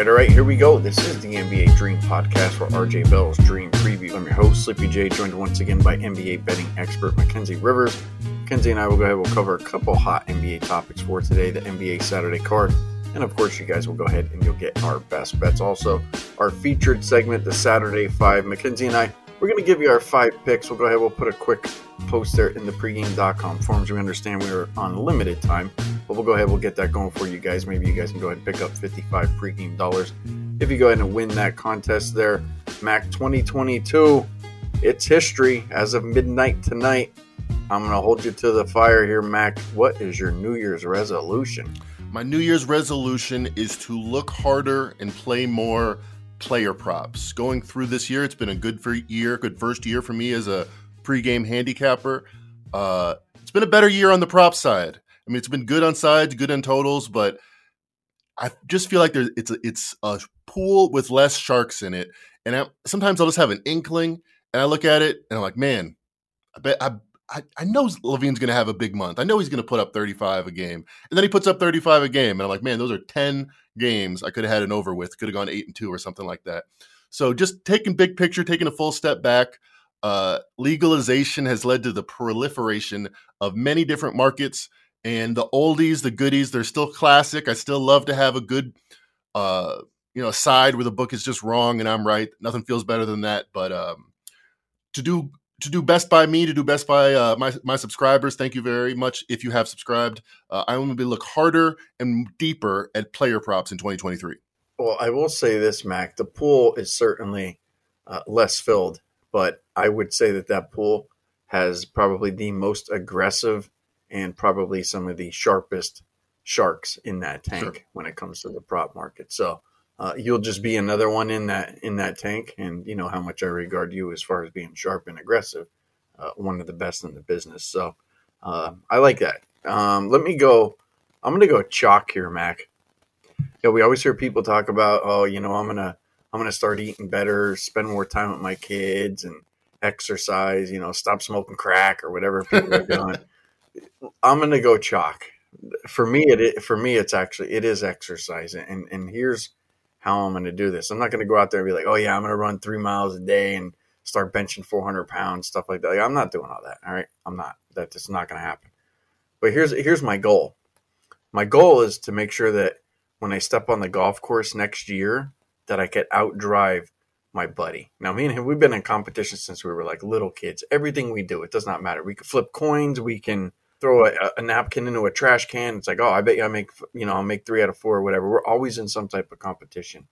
right, all right, here we go. This is the NBA Dream Podcast for RJ Bell's Dream Preview. I'm your host, Sleepy J, joined once again by NBA betting expert Mackenzie Rivers. Mackenzie and I will go ahead, and we'll cover a couple hot NBA topics for today, the NBA Saturday card, and of course, you guys will go ahead and you'll get our best bets. Also, our featured segment, the Saturday Five. Mackenzie and I, we're going to give you our five picks. We'll go ahead, we'll put a quick post there in the pregame.com forums. We understand we are on limited time, but we'll go ahead, we'll get that going for you guys. Maybe you guys can go ahead and pick up 55 pregame dollars. If you go ahead and win that contest there, Mac 2022, it's history as of midnight tonight. I'm going to hold you to the fire here, Mac. What is your New Year's resolution? My New Year's resolution is to look harder and play more player props. Going through this year, it's been a good year, good first year for me as a pregame handicapper. Uh, it's been a better year on the prop side. I mean, it's been good on sides, good on totals, but I just feel like there's it's a, it's a pool with less sharks in it. And I, sometimes I'll just have an inkling, and I look at it, and I'm like, man, I bet I I, I know LaVine's going to have a big month. I know he's going to put up 35 a game. And then he puts up 35 a game. And I'm like, man, those are 10 games I could have had an over with. Could have gone 8 and 2 or something like that. So just taking big picture, taking a full step back. Uh, legalization has led to the proliferation of many different markets. And the oldies, the goodies, they're still classic. I still love to have a good, uh, you know, side where the book is just wrong and I'm right. Nothing feels better than that. But um, to do to do best by me, to do best by uh, my my subscribers. Thank you very much if you have subscribed. Uh, I'm going to look harder and deeper at player props in 2023. Well, I will say this, Mac. The pool is certainly uh, less filled, but I would say that that pool has probably the most aggressive and probably some of the sharpest sharks in that tank sure. when it comes to the prop market. So uh, you'll just be another one in that in that tank. And you know how much I regard you as far as being sharp and aggressive, uh, one of the best in the business. So uh, I like that. Um, let me go. I'm gonna go chalk here, Mac. Yeah, we always hear people talk about, oh, you know, I'm gonna I'm gonna start eating better, spend more time with my kids, and exercise. You know, stop smoking crack or whatever people are doing. I'm gonna go chalk. For me, it for me it's actually it is exercise, and and here's how I'm going to do this. I'm not going to go out there and be like, oh yeah, I'm going to run three miles a day and start benching 400 pounds, stuff like that. Like, I'm not doing all that. All right, I'm not. That's just not going to happen. But here's here's my goal. My goal is to make sure that when I step on the golf course next year, that I can outdrive my buddy. Now, me and him, we've been in competition since we were like little kids. Everything we do, it does not matter. We can flip coins. We can throw a, a, napkin into a trash can. It's like, oh, I bet you I make, you know, I'll make three out of four or whatever. We're always in some type of competition.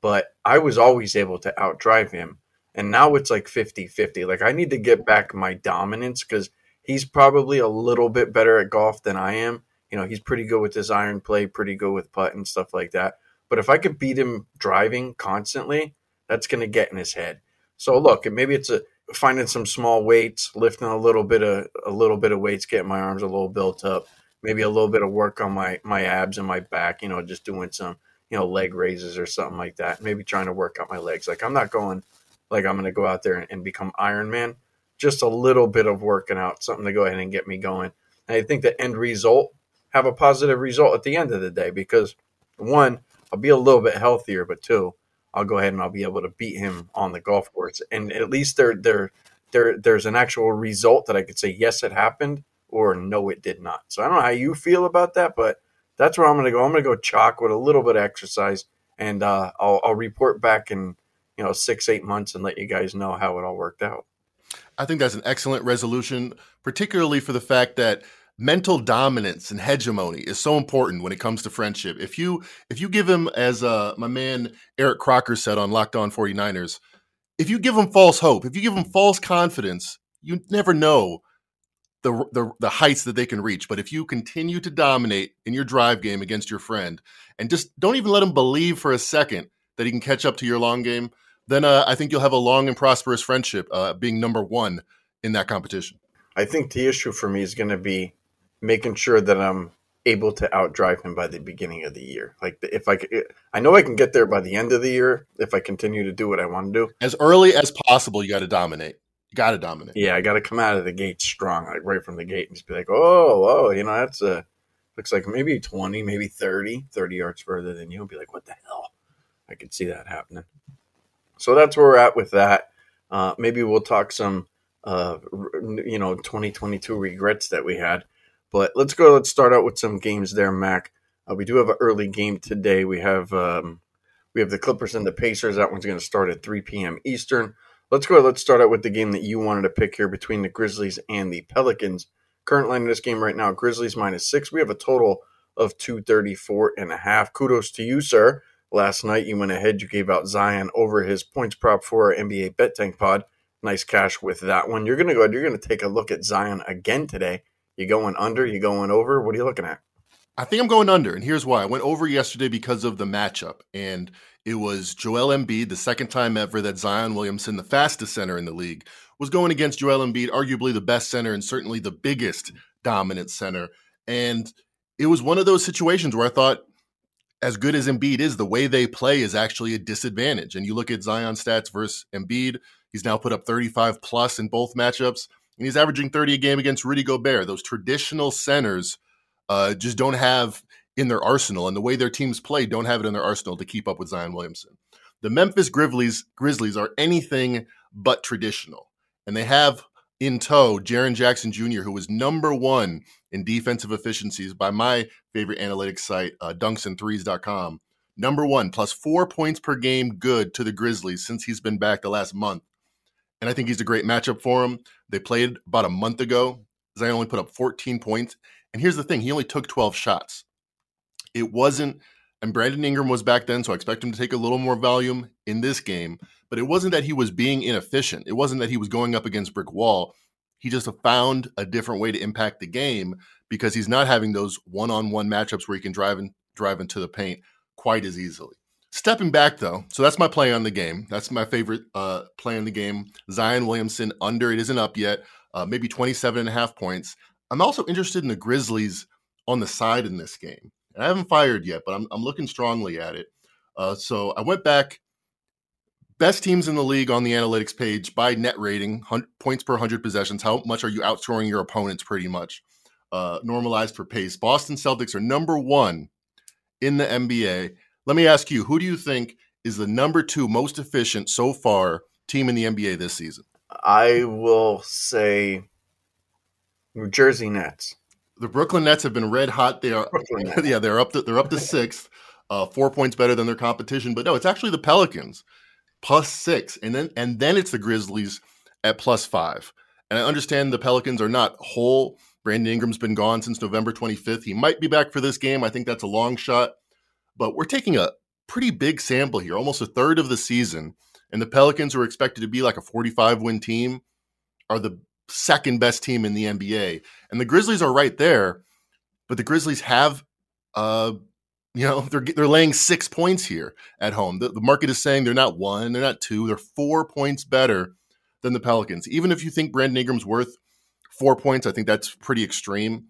But I was always able to outdrive him. And now it's like 50 50. Like, I need to get back my dominance because he's probably a little bit better at golf than I am. You know, he's pretty good with his iron play, pretty good with putt and stuff like that. But if I could beat him driving constantly, that's going to get in his head. So look, maybe it's a finding some small weights, lifting a little bit of a little bit of weights, getting my arms a little built up, maybe a little bit of work on my my abs and my back. You know, just doing some you know leg raises or something like that. Maybe trying to work out my legs. Like I'm not going like I'm going to go out there and, and become Iron Man. Just a little bit of working out, something to go ahead and get me going. And I think the end result have a positive result at the end of the day because one, I'll be a little bit healthier, but two, I'll go ahead and I'll be able to beat him on the golf course. And at least there there there there's an actual result that I could say yes it happened or no it did not. So I don't know how you feel about that, but that's where I'm to go. I'm to go chalk with a little bit of exercise, and uh, I'll, I'll report back in you know six eight months and let you guys know how it all worked out. I think that's an excellent resolution, particularly for the fact that mental dominance and hegemony is so important when it comes to friendship. If you if you give him as uh, my man Eric Crocker said on Locked On 49ers, if you give him false hope, if you give him false confidence, you never know the, the the heights that they can reach. But if you continue to dominate in your drive game against your friend and just don't even let him believe for a second that he can catch up to your long game, then uh, I think you'll have a long and prosperous friendship uh, being number one in that competition. I think the issue for me is going to be making sure that I'm able to outdrive him by the beginning of the year. Like if I, I know I can get there by the end of the year if I continue to do what I want to do. As early as possible, you got to dominate. You got to dominate. Yeah, I got to come out of the gate strong, like right from the gate, and just be like, oh, oh, you know, that's a looks like maybe 20, maybe 30, 30 yards further than you, and be like, what the hell? I could see that happening. So that's where we're at with that. Uh, maybe we'll talk some, uh, you know, 2022 regrets that we had. But let's go. Let's start out with some games there, Mac. Uh, we do have an early game today. We have um, we have the Clippers and the Pacers. That one's going to start at 3 p.m. Eastern. Let's go. Let's start out with the game that you wanted to pick here between the Grizzlies and the Pelicans. Current line in this game right now, Grizzlies minus six. We have a total of 234 and a half. Kudos to you, sir. Last night you went ahead, you gave out Zion over his points prop for our NBA Bet Tank pod. Nice cash with that one. You're gonna go ahead, you're gonna take a look at Zion again today. You going under, you going over? What are you looking at? I think I'm going under, and here's why. I went over yesterday because of the matchup, and it was Joel Embiid, the second time ever that Zion Williamson, the fastest center in the league, was going against Joel Embiid, arguably the best center and certainly the biggest dominant center. And it was one of those situations where I thought, as good as Embiid is, the way they play is actually a disadvantage. And you look at Zion stats versus Embiid, he's now put up 35 plus in both matchups, and he's averaging 30 a game against Rudy Gobert. Those traditional centers uh, just don't have in their arsenal, and the way their teams play don't have it in their arsenal to keep up with Zion Williamson. The Memphis Grizzlies, Grizzlies are anything but traditional, and they have in tow Jaren Jackson Jr., who was number one in defensive efficiencies by my favorite analytics site, uh, dunksandthrees.com. Number one, plus four points per game good to the Grizzlies since he's been back the last month. And I think he's a great matchup for him. They played about a month ago. Zion only put up 14 points. And here's the thing he only took 12 shots. It wasn't, and Brandon Ingram was back then, so I expect him to take a little more volume in this game. But it wasn't that he was being inefficient. It wasn't that he was going up against brick wall. He just found a different way to impact the game because he's not having those one-on-one matchups where he can drive and drive into the paint quite as easily. Stepping back though, so that's my play on the game. That's my favorite uh, play on the game. Zion Williamson under it isn't up yet, uh, maybe 27 and a half points. I'm also interested in the Grizzlies on the side in this game. And I haven't fired yet, but I'm, I'm looking strongly at it. Uh, so I went back best teams in the league on the analytics page by net rating, points per 100 possessions. How much are you outscoring your opponents pretty much? Uh, normalized for pace. Boston Celtics are number one in the NBA. Let me ask you, who do you think is the number two most efficient so far team in the NBA this season? I will say New Jersey Nets. The Brooklyn Nets have been red hot. They are, yeah, they're up to they're up to sixth, uh, four points better than their competition. But no, it's actually the Pelicans plus six, and then and then it's the Grizzlies at plus five. And I understand the Pelicans are not whole. Brandon Ingram's been gone since November 25th. He might be back for this game. I think that's a long shot, but we're taking a pretty big sample here, almost a third of the season. And the Pelicans, who are expected to be like a 45 win team, are the second best team in the NBA. And the Grizzlies are right there, but the Grizzlies have uh, you know, they're they're laying six points here at home. The, the market is saying they're not one, they're not two, they're four points better than the Pelicans. Even if you think Brandon Ingram's worth four points, I think that's pretty extreme.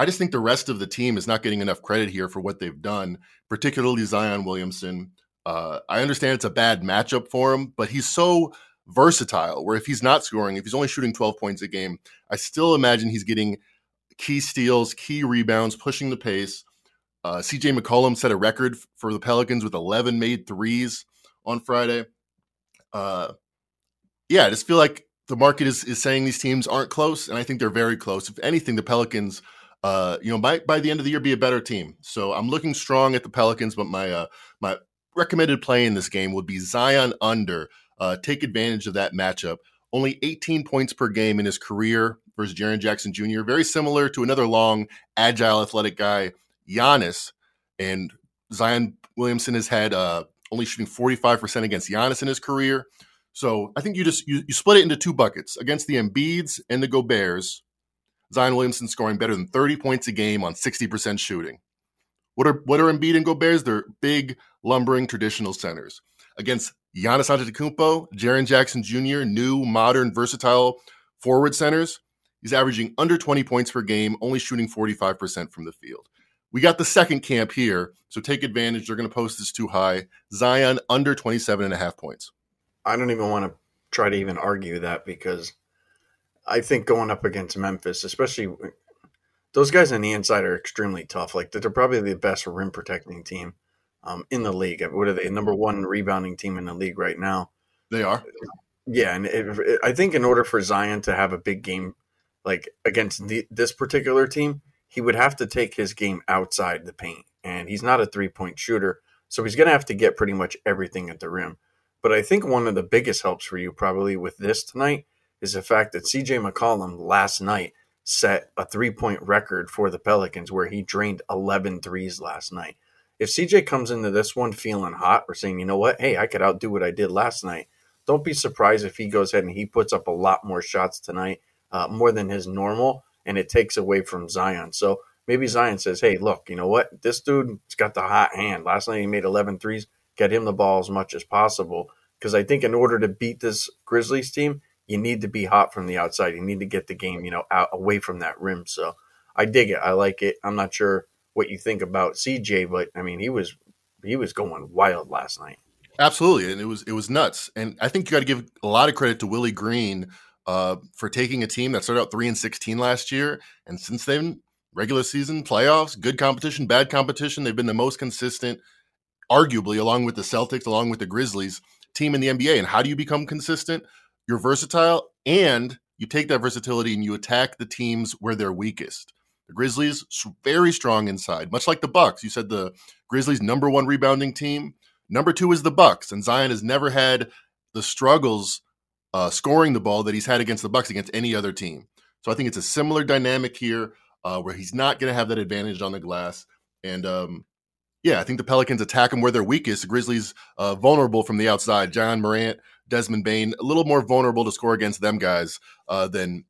I just think the rest of the team is not getting enough credit here for what they've done, particularly Zion Williamson. Uh, I understand it's a bad matchup for him, but he's so versatile. Where if he's not scoring, if he's only shooting 12 points a game, I still imagine he's getting key steals, key rebounds, pushing the pace. Uh, CJ McCollum set a record for the Pelicans with 11 made threes on Friday. Uh, yeah, I just feel like the market is, is saying these teams aren't close, and I think they're very close. If anything, the Pelicans, uh, you know, by by the end of the year, be a better team. So I'm looking strong at the Pelicans, but my uh, my recommended play in this game would be Zion under. Uh, take advantage of that matchup. Only 18 points per game in his career versus Jaren Jackson Jr. Very similar to another long, agile, athletic guy Giannis, and Zion Williamson has had uh, only shooting 45% against Giannis in his career. So I think you just you, you split it into two buckets against the Embiids and the Goberts. Zion Williamson scoring better than 30 points a game on 60% shooting. What are what are Embiid and Goberts? They're big, lumbering traditional centers. Against Giannis Antetokounmpo, Jaren Jackson Jr., new, modern, versatile forward centers, he's averaging under 20 points per game, only shooting 45% from the field. We got the second camp here, so take advantage. They're going to post this too high. Zion under 27 and a half points. I don't even want to try to even argue that because I think going up against Memphis, especially those guys on the inside are extremely tough. Like they're probably the best rim protecting team um, in the league. What are they? Number one rebounding team in the league right now. They are. Yeah, and it, it, I think in order for Zion to have a big game, like against the, this particular team, he would have to take his game outside the paint, and he's not a three point shooter, so he's going to have to get pretty much everything at the rim. But I think one of the biggest helps for you probably with this tonight is the fact that CJ McCollum last night set a three point record for the Pelicans where he drained 11 threes last night. If CJ comes into this one feeling hot or saying, you know what, hey, I could outdo what I did last night, don't be surprised if he goes ahead and he puts up a lot more shots tonight, uh, more than his normal, and it takes away from Zion. So maybe Zion says, hey, look, you know what? This dude's got the hot hand. Last night he made 11 threes. Get him the ball as much as possible. Because I think in order to beat this Grizzlies team, you need to be hot from the outside. You need to get the game, you know, out away from that rim. So I dig it. I like it. I'm not sure what you think about CJ, but I mean, he was he was going wild last night. Absolutely, and it was it was nuts. And I think you got to give a lot of credit to Willie Green uh, for taking a team that started out three and sixteen last year, and since then, regular season, playoffs, good competition, bad competition, they've been the most consistent, arguably, along with the Celtics, along with the Grizzlies, team in the NBA. And how do you become consistent? You're versatile and you take that versatility and you attack the teams where they're weakest. The Grizzlies very strong inside, much like the Bucks. You said the Grizzlies number 1 rebounding team. Number 2 is the Bucks and Zion has never had the struggles uh, scoring the ball that he's had against the Bucks against any other team. So I think it's a similar dynamic here uh, where he's not going to have that advantage on the glass. And um, yeah, I think the Pelicans attack him where they're weakest. The Grizzlies uh, vulnerable from the outside. Ja Morant, Desmond Bane, a little more vulnerable to score against them guys uh, than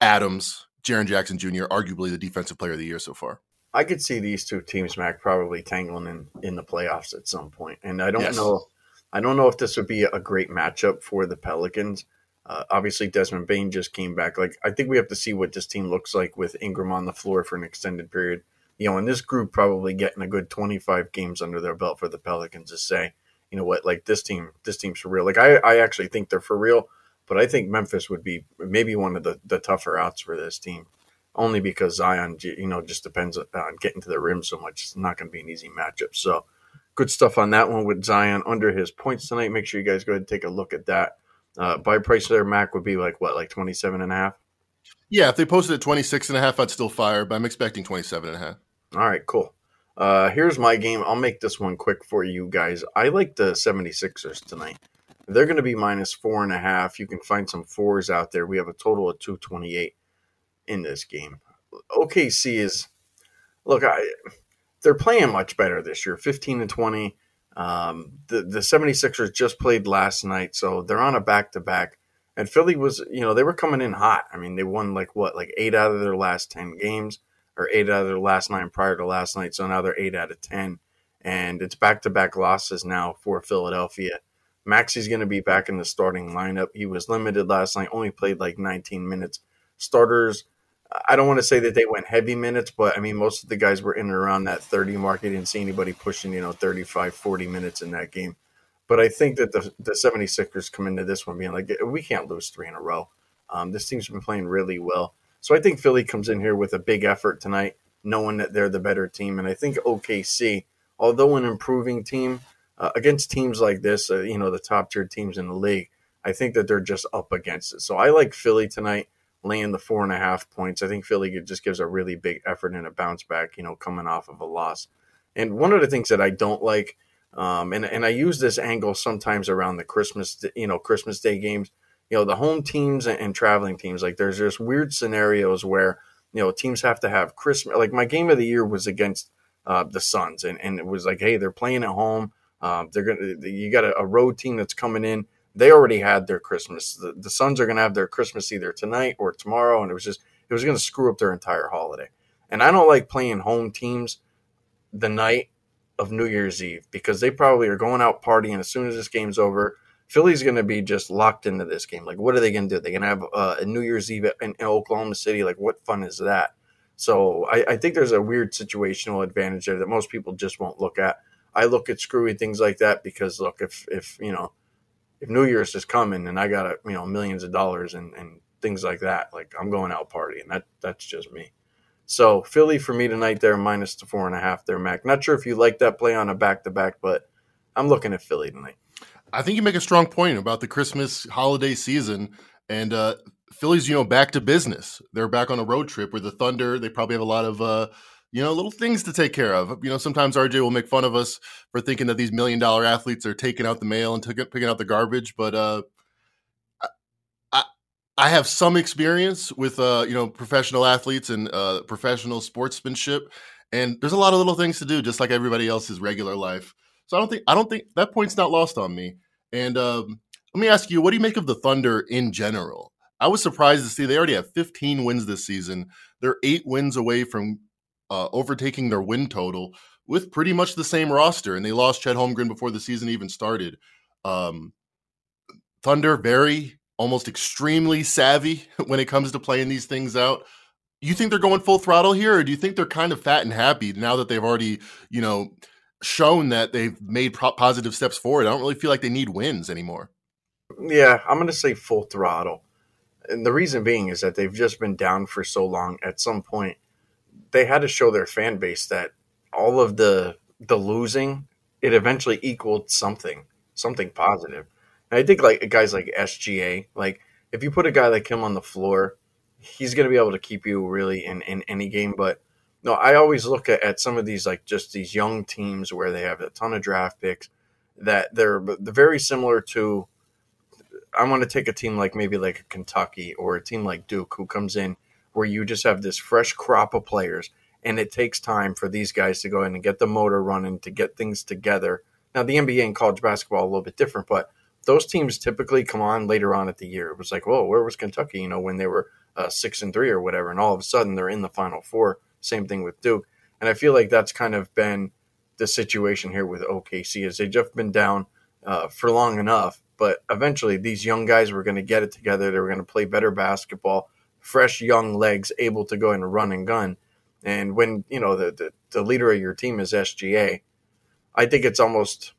Adams, Jaren Jackson Jr., arguably the defensive player of the year so far. I could see these two teams, Mac, probably tangling in, in the playoffs at some point. And I don't yes. know I don't know if this would be a great matchup for the Pelicans. Uh, obviously, Desmond Bane just came back. Like I think we have to see what this team looks like with Ingram on the floor for an extended period. You know, and this group probably getting a good 25 games under their belt for the Pelicans to say, you know what, like this team, this team's for real. Like I, I actually think they're for real, but I think Memphis would be maybe one of the, the tougher outs for this team, only because Zion, you know, just depends on getting to the rim so much. It's not going to be an easy matchup. So good stuff on that one with Zion under his points tonight. Make sure you guys go ahead and take a look at that. Uh, buy price there, Mac would be like what, like 27 and a half? Yeah, if they posted at 26 and a half, I'd still fire, but I'm expecting 27 and a half. All right, cool. Uh, here's my game. I'll make this one quick for you guys. I like the 76ers tonight. They're going to be minus four and a half. You can find some fours out there. We have a total of 228 in this game. OKC is, look, I, they're playing much better this year 15 and 20. Um, the, the 76ers just played last night, so they're on a back to back. And Philly was, you know, they were coming in hot. I mean, they won like what, like eight out of their last 10 games or eight out of their last nine prior to last night. So now they're eight out of 10. And it's back to back losses now for Philadelphia. Maxey's going to be back in the starting lineup. He was limited last night, only played like 19 minutes. Starters, I don't want to say that they went heavy minutes, but I mean, most of the guys were in and around that 30 mark. Didn't see anybody pushing, you know, 35, 40 minutes in that game. But I think that the, the 76ers come into this one being like, we can't lose three in a row. Um, this team's been playing really well. So I think Philly comes in here with a big effort tonight, knowing that they're the better team. And I think OKC, although an improving team, uh, against teams like this, uh, you know, the top tier teams in the league, I think that they're just up against it. So I like Philly tonight, laying the four and a half points. I think Philly just gives a really big effort and a bounce back, you know, coming off of a loss. And one of the things that I don't like, um, and and I use this angle sometimes around the Christmas, you know, Christmas Day games you know the home teams and, traveling teams like there's just weird scenarios where you know teams have to have christmas like my game of the year was against uh, the suns and, and it was like hey they're playing at home um, they're gonna you got a, a, road team that's coming in they already had their christmas the, the suns are gonna have their christmas either tonight or tomorrow and it was just it was gonna screw up their entire holiday. And i don't like playing home teams the night of new year's eve because they probably are going out partying as soon as this game's over Philly's going to be just locked into this game. Like, what are they going to do? They're going to have uh, a New Year's Eve in, in, Oklahoma City. Like, what fun is that? So I, I, think there's a weird situational advantage there that most people just won't look at. I look at screwy things like that because look, if if you know, if New Year's is coming and I got a, you know millions of dollars and, and things like that, like I'm going out partying. That that's just me. So Philly for me tonight, they're minus the four and a half there, Mac. Not sure if you like that play on a back to back, but I'm looking at Philly tonight. I think you make a strong point about the Christmas holiday season and uh, Philly's, you know, back to business. They're back on a road trip with the Thunder. They probably have a lot of, uh, you know, little things to take care of. You know, sometimes RJ will make fun of us for thinking that these million dollar athletes are taking out the mail and t- picking out the garbage, but uh, I have some experience with uh, you know professional athletes and uh, professional sportsmanship, and there's a lot of little things to do, just like everybody else's regular life. So I don't think I don't think that point's not lost on me. And um, let me ask you, what do you make of the Thunder in general? I was surprised to see they already have 15 wins this season. They're eight wins away from uh, overtaking their win total with pretty much the same roster, and they lost Chet Holmgren before the season even started. Um, Thunder very almost extremely savvy when it comes to playing these things out. You think they're going full throttle here, or do you think they're kind of fat and happy now that they've already, you know, shown that they've made pro- positive steps forward? I don't really feel like they need wins anymore. Yeah, I'm going to say full throttle. And the reason being is that they've just been down for so long. At some point, they had to show their fan base that all of the the losing, it eventually equaled something, something positive. And I think like guys like SGA, like if you put a guy like him on the floor, he's going to be able to keep you really in, in any game. But no, I always look at, at some of these like just these young teams where they have a ton of draft picks that they're, very similar to. I want to take a team like maybe like Kentucky or a team like Duke who comes in where you just have this fresh crop of players and it takes time for these guys to go in and get the motor running to get things together. Now the NBA and college basketball a little bit different, but those teams typically come on later on at the year. It was like, whoa, where was Kentucky? You know, when they were uh, six and three or whatever, and all of a sudden they're in the Final Four. Same thing with Duke, and I feel like that's kind of been the situation here with OKC, is they've just been down uh, for long enough, but eventually these young guys were going to get it together. They were going to play better basketball, fresh young legs, able to go and run and gun. And when you know the, the, the leader of your team is SGA, I think it's almost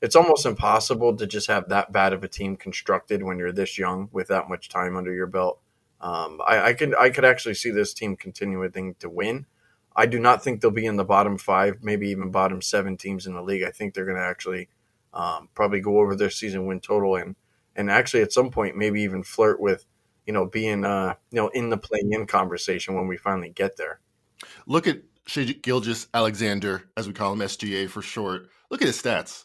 it's almost impossible to just have that bad of a team constructed when you're this young with that much time under your belt. Um, I, I could I could actually see this team continuing to win. I do not think they'll be in the bottom five, maybe even bottom seven teams in the league. I think they're going to actually um, probably go over their season win total and and actually at some point maybe even flirt with you know being uh, you know in the play-in conversation when we finally get there. Look at Shai Gilgeous-Alexander, as we call him, SGA for short. Look at his stats.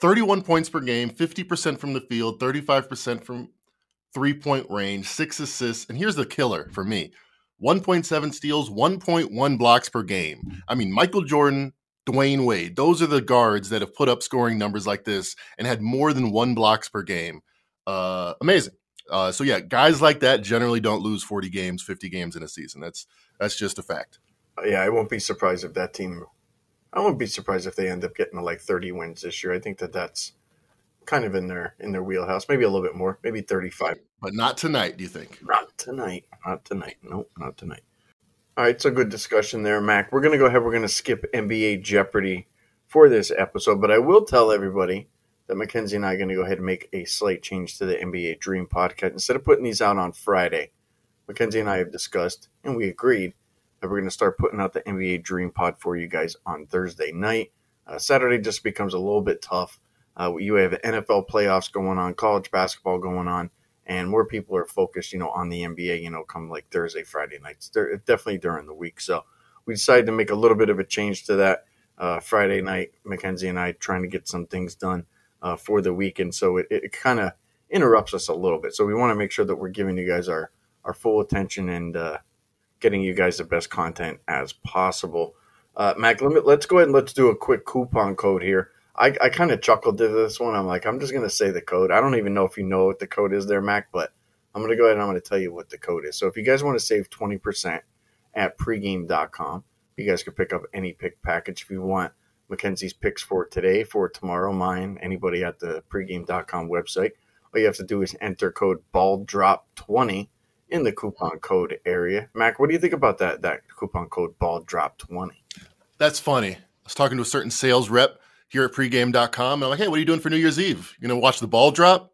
31 points per game, 50% from the field, 35% from three point range, six assists. And here's the killer for me 1.7 steals, 1.1 blocks per game. I mean, Michael Jordan, Dwyane Wade, those are the guards that have put up scoring numbers like this and had more than one blocks per game. Uh, amazing. Uh, so yeah, guys like that generally don't lose 40 games, 50 games in a season. That's that's just a fact. Yeah, I won't be surprised if that team I won't be surprised if they end up getting to like 30 wins this year. I think that that's kind of in their in their wheelhouse. Maybe a little bit more, maybe 35. But not tonight, do you think? Not tonight. Not tonight. Nope, not tonight. All right, so good discussion there, Mac. We're going to go ahead. We're going to skip NBA Jeopardy for this episode, but I will tell everybody that Mackenzie and I are going to go ahead and make a slight change to the NBA Dream podcast. Instead of putting these out on Friday, Mackenzie and I have discussed and we agreed that we're going to start putting out the NBA Dream Pod for you guys on Thursday night. Uh, Saturday just becomes a little bit tough. Uh, you have NFL playoffs going on, college basketball going on, and more people are focused, you know, on the NBA. You know, come like Thursday, Friday nights. They're definitely during the week. So we decided to make a little bit of a change to that. Uh, Friday night, Mackenzie and I trying to get some things done uh, for the weekend, so it, it kind of interrupts us a little bit. So we want to make sure that we're giving you guys our our full attention and uh, getting you guys the best content as possible. Uh, Mac, let let's go ahead and let's do a quick coupon code here. I, I kind of chuckled to this one. I'm like, I'm just going to say the code. I don't even know if you know what the code is there, Mac, but I'm going to go ahead and I'm going to tell you what the code is. So if you guys want to save 20% at pregame.com, you guys can pick up any pick package if you want. Mackenzie's picks for today, for tomorrow, mine, anybody at the pregame.com website. All you have to do is enter code BALLDROP20 in the coupon code area. Mac, what do you think about that that coupon code ball drop 20? That's funny. I was talking to a certain sales rep here at pregame.com and I'm like, "Hey, what are you doing for New Year's Eve? You know, watch the ball drop?"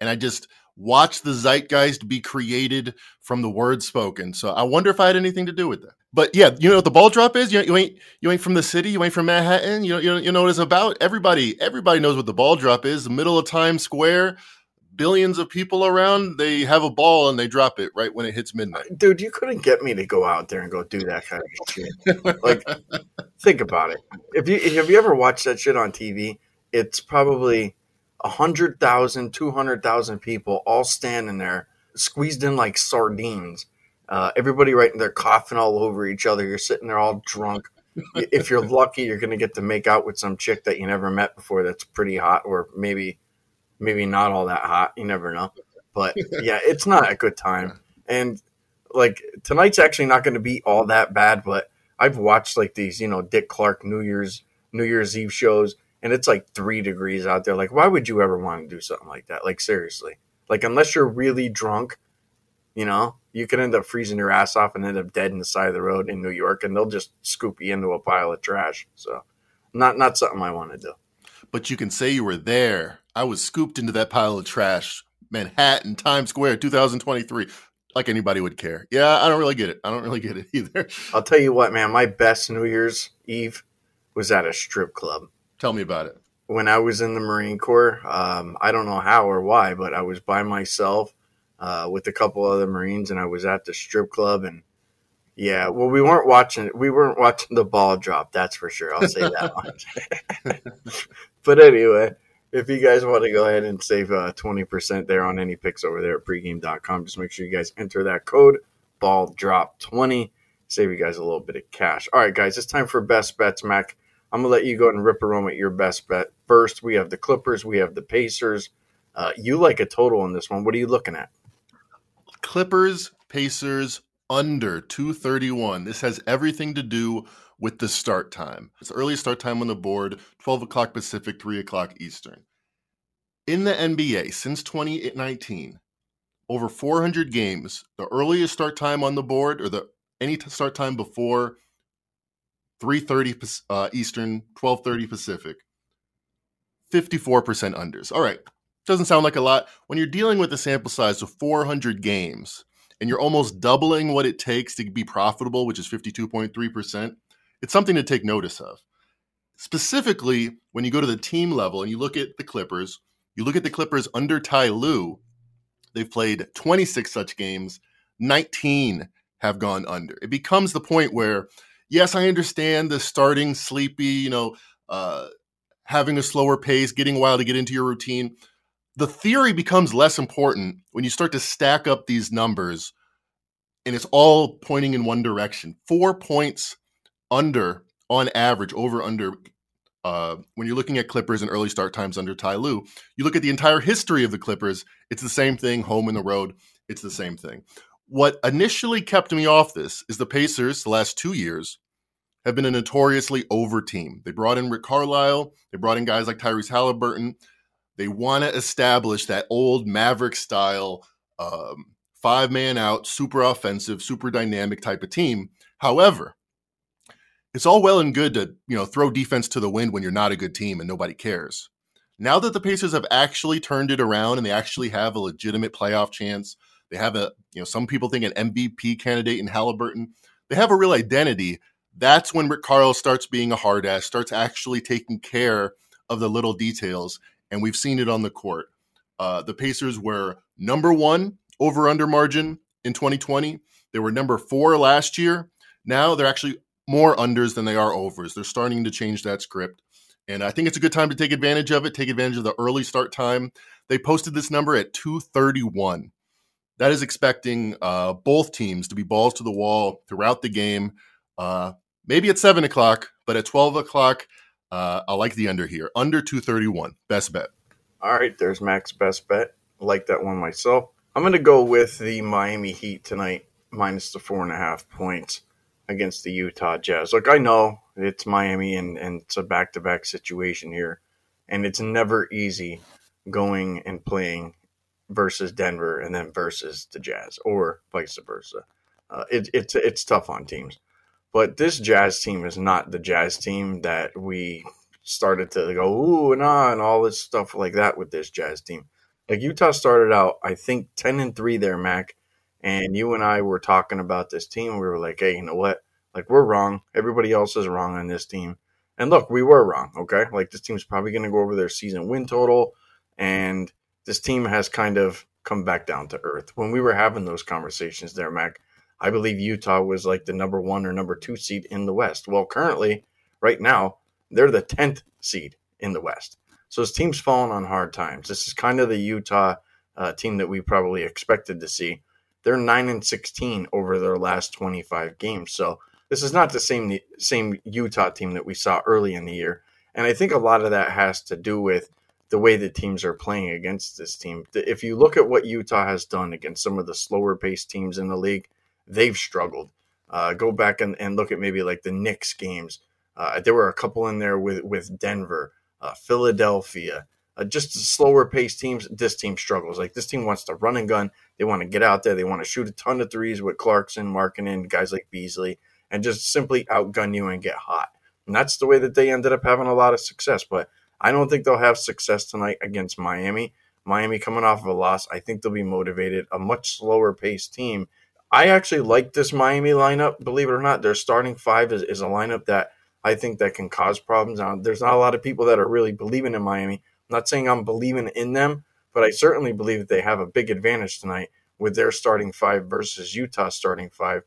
And I just watch the zeitgeist be created from the words spoken. So I wonder if I had anything to do with that. But yeah, you know what the ball drop is? You, you ain't you ain't from the city, you ain't from Manhattan, you know, you you know what it's about? Everybody, everybody knows what the ball drop is. The middle of Times Square, billions of people around, they have a ball and they drop it right when it hits midnight. Dude, you couldn't get me to go out there and go do that kind of shit. like, think about it. If you have you ever watched that shit on TV, it's probably 100,000, 200,000 people all standing there, squeezed in like sardines. Uh, everybody right in there coughing all over each other. You're sitting there all drunk. if you're lucky, you're going to get to make out with some chick that you never met before that's pretty hot, or maybe, maybe not all that hot. You never know. But yeah, it's not a good time. And like tonight's actually not going to be all that bad. But I've watched like these, you know, Dick Clark New Year's New Year's Eve shows, and it's like three degrees out there. Like, why would you ever want to do something like that? Like, seriously. Like, unless you're really drunk, you know, you could end up freezing your ass off and end up dead in the side of the road in New York, and they'll just scoop you into a pile of trash. So, not not something I want to do. But you can say you were there. I was scooped into that pile of trash, Manhattan, Times Square, 2023. Like anybody would care. Yeah, I don't really get it. I don't really get it either. I'll tell you what, man. My best New Year's Eve was at a strip club. Tell me about it. When I was in the Marine Corps, um, I don't know how or why, but I was by myself uh, with a couple other Marines, and I was at the strip club. And yeah, well, we weren't watching. We weren't watching the ball drop. That's for sure. I'll say that much. but anyway, if you guys want to go ahead and save uh, twenty uh, percent there on any picks over there at pregame.com, just make sure you guys enter that code ball drop twenty. Save you guys a little bit of cash. All right, guys, it's time for best bets, Mac. I'm gonna let you go and rip a room at your best bet. First, we have the Clippers, we have the Pacers. Uh, you like a total on this one. What are you looking at? Clippers, Pacers under 231. This has everything to do with the start time. It's early start time on the board, 12 o'clock Pacific, 3 o'clock Eastern. In the NBA since 2019, over 400 games, the earliest start time on the board or the any start time before 3:30 uh, Eastern, 12:30 Pacific. 54% unders. All right. Doesn't sound like a lot. When you're dealing with a sample size of 400 games and you're almost doubling what it takes to be profitable, which is 52.3%, it's something to take notice of. Specifically, when you go to the team level and you look at the Clippers, you look at the Clippers under Ty Lue, they've played 26 such games, 19 have gone under. It becomes the point where yes, I understand the starting sleepy, you know, uh, having a slower pace, getting a while to get into your routine. The theory becomes less important when you start to stack up these numbers and it's all pointing in one direction. Four points under on average, over under. Uh, when you're looking at Clippers and early start times under Ty Lue, you look at the entire history of the Clippers, it's the same thing, home and the road, it's the same thing. What initially kept me off this is the Pacers, the last two years, have been a notoriously over team. They brought in Rick Carlisle, they brought in guys like Tyrese Halliburton. They want to establish that old Maverick style, um, five man out, super offensive, super dynamic type of team. However, it's all well and good to you know throw defense to the wind when you're not a good team and nobody cares. Now that the Pacers have actually turned it around and they actually have a legitimate playoff chance, they have a, you know, some people think an MVP candidate in Halliburton. They have a real identity. That's when Rick Carl starts being a hard ass, starts actually taking care of the little details. And we've seen it on the court. Uh, the Pacers were number one over under margin in 2020. They were number four last year. Now they're actually more unders than they are overs. They're starting to change that script. And I think it's a good time to take advantage of it, take advantage of the early start time. They posted this number at 231 that is expecting uh, both teams to be balls to the wall throughout the game. Uh, maybe at seven o'clock, but at twelve o'clock, uh, I like the under here. Under two thirty one. Best bet. All right, there's Max best bet. I like that one myself. I'm going to go with the Miami Heat tonight, minus the four and a half points against the Utah Jazz. Look, I know it's Miami and, and it's a back to back situation here, and it's never easy going and playing versus Denver and then versus the Jazz or vice versa. Uh, it, it's it's tough on teams, but this Jazz team is not the Jazz team that we started to go ooh and ah and all this stuff like that with this Jazz team. Like Utah started out, I think ten and three there, Mac. And you and I were talking about this team. We were like, hey, you know what? Like we're wrong. Everybody else is wrong on this team. And look, we were wrong. Okay, like this team's probably going to go over their season win total, and this team has kind of come back down to earth. When we were having those conversations there, Mac, I believe Utah was like the number one or number two seed in the West. Well, currently, right now, they're the 10th seed in the West. So this team's fallen on hard times. This is kind of the Utah uh, team that we probably expected to see. They're 9 and 16 over their last 25 games. So this is not the same same Utah team that we saw early in the year. And I think a lot of that has to do with the way the teams are playing against this team. If you look at what Utah has done against some of the slower paced teams in the league, they've struggled. Uh, go back and, and look at maybe like the Knicks games. Uh, there were a couple in there with, with Denver, uh, Philadelphia, uh, just slower paced teams. This team struggles. Like this team wants to run and gun. They want to get out there. They want to shoot a ton of threes with Clarkson, Markkanen, guys like Beasley, and just simply outgun you and get hot. And that's the way that they ended up having a lot of success. But I don't think they'll have success tonight against Miami. Miami coming off of a loss, I think they'll be motivated. A much slower paced team. I actually like this Miami lineup. Believe it or not, their starting five is, is a lineup that I think that can cause problems. Now, there's not a lot of people that are really believing in Miami. I'm not saying I'm believing in them, but I certainly believe that they have a big advantage tonight with their starting five versus Utah starting five.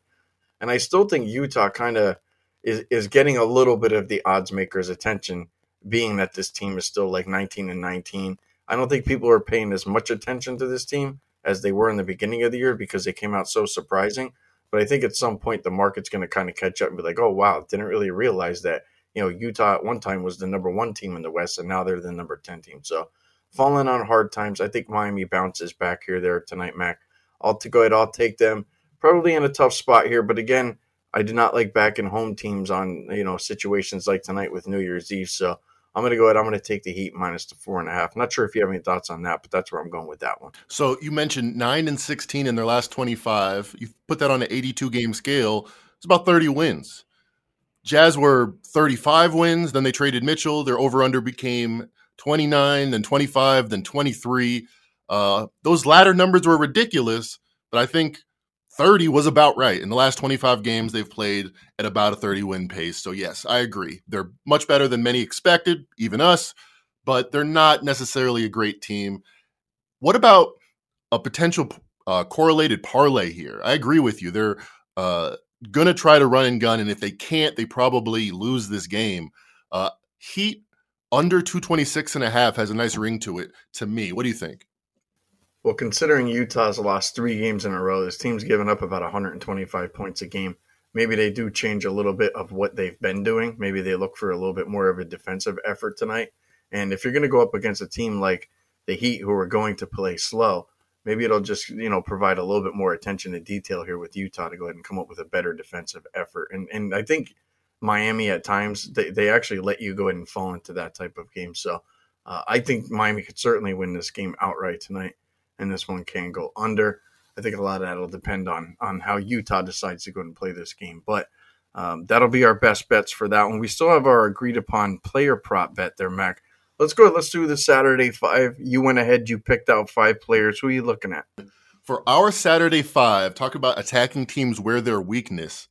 And I still think Utah kind of is, is getting a little bit of the odds makers' attention, being that this team is still like 19 and 19. I don't think people are paying as much attention to this team as they were in the beginning of the year because they came out so surprising. But I think at some point the market's going to kind of catch up and be like, oh, wow, didn't really realize that, you know, Utah at one time was the number one team in the West and now they're the number 10 team. So falling on hard times, I think Miami bounces back here there tonight, Mac. I'll to go ahead, I'll take them probably in a tough spot here. But again, I do not like backing home teams on you know situations like tonight with New Year's Eve. So I'm going to go ahead. I'm going to take the Heat minus the four and a half. not sure if you have any thoughts on that, but that's where I'm going with that one. So you mentioned nine and 16 in their last 25. You put that on an 82 game scale. It's about 30 wins. Jazz were 35 wins. Then they traded Mitchell. Their over under became 29, then 25, then 23. Uh, those latter numbers were ridiculous, but I think 30 was about right. In the last 25 games, they've played at about a 30 win pace. So, yes, I agree. They're much better than many expected, even us, but they're not necessarily a great team. What about a potential uh, correlated parlay here? I agree with you. They're uh, going to try to run and gun, and if they can't, they probably lose this game. Uh, Heat under 226 and a half has a nice ring to it to me. What do you think? Well, considering Utah's lost three games in a row, this team's given up about 125 points a game. Maybe they do change a little bit of what they've been doing. Maybe they look for a little bit more of a defensive effort tonight. And if you're going to go up against a team like the Heat, who are going to play slow, maybe it'll just you know provide a little bit more attention to detail here with Utah to go ahead and come up with a better defensive effort. And and I think Miami at times they, they actually let you go ahead and fall into that type of game. So uh, I think Miami could certainly win this game outright tonight and this one can go under. I think a lot of that will depend on on how Utah decides to go and play this game, but um, that'll be our best bets for that one. We still have our agreed upon player prop bet there, Mac. Let's go. Let's do the Saturday five. You went ahead. You picked out five players. Who are you looking at? For our Saturday five, talk about attacking teams where their weakness.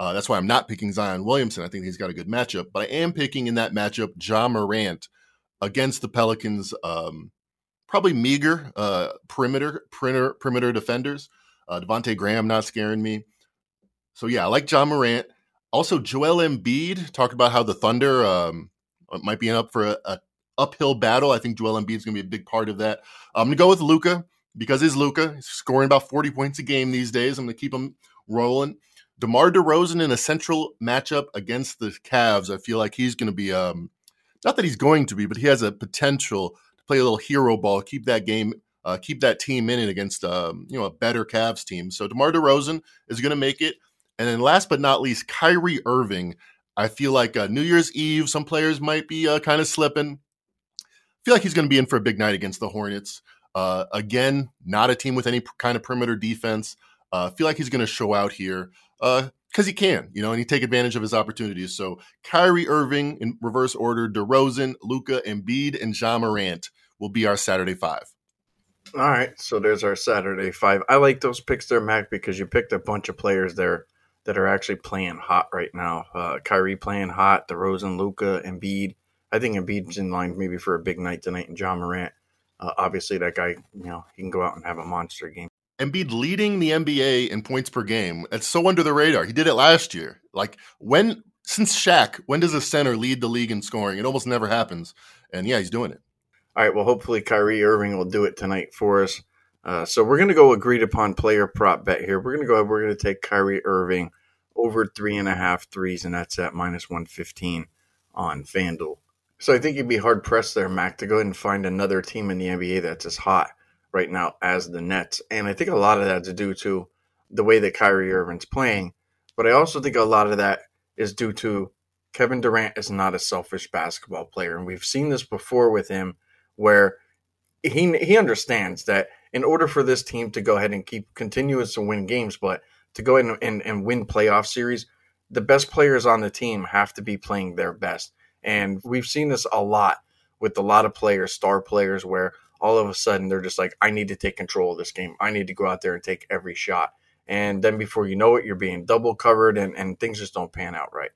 Uh, that's why I'm not picking Zion Williamson. I think he's got a good matchup, but I am picking in that matchup Ja Morant against the Pelicans. Um, probably meager uh, perimeter, perimeter perimeter defenders. Uh, Devonte Graham not scaring me. So yeah, I like Ja Morant. Also, Joel Embiid talked about how the Thunder um, might be up for a, a, uphill battle. I think Joel Embiid is going to be a big part of that. I'm going to go with Luka because he's Luka. He's scoring about 40 points a game these days. I'm going to keep him rolling. DeMar DeRozan in a central matchup against the Cavs. I feel like he's going to be um, not that he's going to be, but he has a potential to play a little hero ball, keep that game, uh, keep that team in it against um, you know a better Cavs team. So DeMar DeRozan is going to make it, and then last but not least, Kyrie Irving. I feel like uh, New Year's Eve, some players might be uh, kind of slipping. I feel like he's going to be in for a big night against the Hornets. Uh, again, not a team with any kind of perimeter defense. Uh, I feel like he's going to show out here because uh, he can, you know, and he take advantage of his opportunities. So Kyrie Irving in reverse order, DeRozan, Luka, Embiid, and Ja Morant will be our Saturday five. All right, so there's our Saturday five. I like those picks there, Mac, because you picked a bunch of players there that are actually playing hot right now. Uh, Kyrie playing hot, DeRozan, Luka, Embiid. I think Embiid's in line maybe for a big night tonight, and Ja Morant. Uh, obviously, that guy, you know, he can go out and have a monster game. Embiid leading the NBA in points per game. That's so under the radar. He did it last year. Like when since Shaq, when does a center lead the league in scoring? It almost never happens. And yeah, he's doing it. All right. Well, hopefully Kyrie Irving will do it tonight for us. Uh, so we're going to go agreed upon player prop bet here. We're going to go. We're going to take Kyrie Irving over three and a half threes, and that's at minus one fifteen on FanDuel. So I think you'd be hard pressed there, Mac, to go ahead and find another team in the NBA that's as hot right now as the Nets. And I think a lot of that's due to the way that Kyrie Irving's playing. But I also think a lot of that is due to Kevin Durant is not a selfish basketball player. And we've seen this before with him where he he understands that in order for this team to go ahead and keep continuous to win games, but to go ahead and, and, and win playoff series, the best players on the team have to be playing their best. And we've seen this a lot with a lot of players, star players, where all of a sudden they're just like, I need to take control of this game. I need to go out there and take every shot. And then before you know it, you're being double covered and, and things just don't pan out right.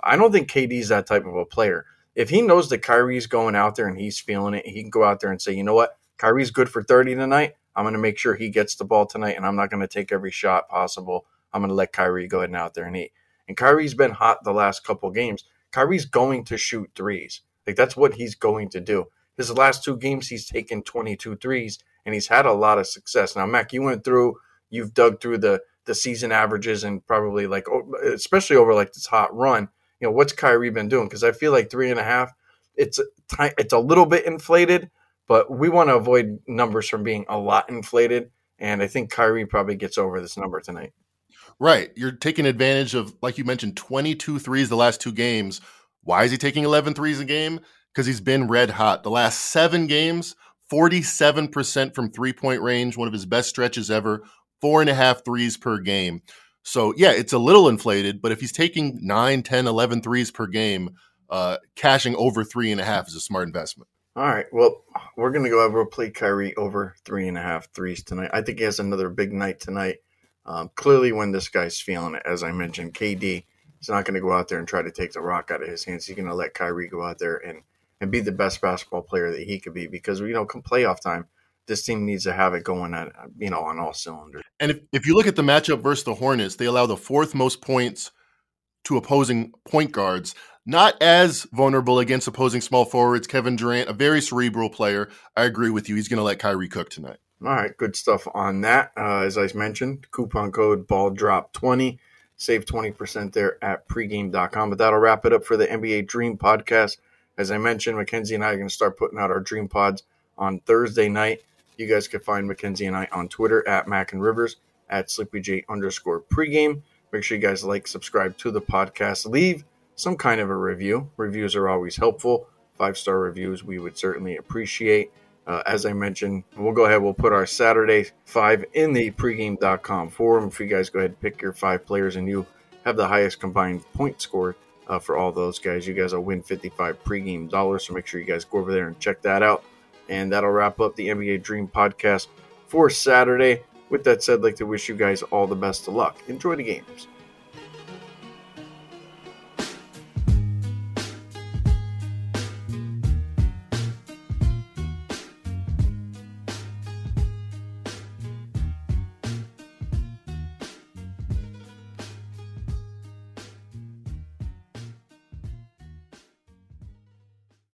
I don't think KD's that type of a player. If he knows that Kyrie's going out there and he's feeling it, he can go out there and say, you know what, Kyrie's good for 30 tonight. I'm going to make sure he gets the ball tonight and I'm not going to take every shot possible. I'm going to let Kyrie go ahead and out there and eat. And Kyrie's been hot the last couple games. Kyrie's going to shoot threes. Like that's what he's going to do. His last two games, he's taken 22 threes and he's had a lot of success. Now, Mac, you went through, you've dug through the the season averages and probably like, especially over like this hot run. You know, what's Kyrie been doing? Because I feel like three and a half, it's it's a little bit inflated, but we want to avoid numbers from being a lot inflated. And I think Kyrie probably gets over this number tonight. Right. You're taking advantage of, like you mentioned, 22 threes the last two games. Why is he taking 11 threes a game? Because he's been red hot. The last seven games, 47% from three point range, one of his best stretches ever, four and a half threes per game. So, yeah, it's a little inflated, but if he's taking 9, 10, 11 threes per game, uh, cashing over three and a half is a smart investment. All right. Well, we're going to go over play Kyrie over three and a half threes tonight. I think he has another big night tonight. Um, clearly, when this guy's feeling it, as I mentioned, KD is not going to go out there and try to take the rock out of his hands. He's going to let Kyrie go out there and, and be the best basketball player that he could be because, you know, come playoff time, this team needs to have it going at, you know, on all cylinders. And if, if you look at the matchup versus the Hornets, they allow the fourth most points to opposing point guards. Not as vulnerable against opposing small forwards. Kevin Durant, a very cerebral player. I agree with you. He's going to let Kyrie cook tonight. All right, good stuff on that. Uh, as I mentioned, coupon code ball drop 20 Save 20% there at pregame.com. But that'll wrap it up for the NBA Dream Podcast. As I mentioned, Mackenzie and I are going to start putting out our Dream Pods on Thursday night. You guys can find Mackenzie and I on Twitter at Mac and Rivers, at SleepyJ underscore pregame. Make sure you guys like, subscribe to the podcast, leave some kind of a review. Reviews are always helpful. Five star reviews we would certainly appreciate. Uh, as I mentioned, we'll go ahead. We'll put our Saturday five in the pregame.com forum. If you guys go ahead and pick your five players and you have the highest combined point score uh, for all those guys, you guys will win 55 pregame dollars. So make sure you guys go over there and check that out. And that'll wrap up the NBA Dream podcast for Saturday. With that said, I'd like to wish you guys all the best of luck. Enjoy the games.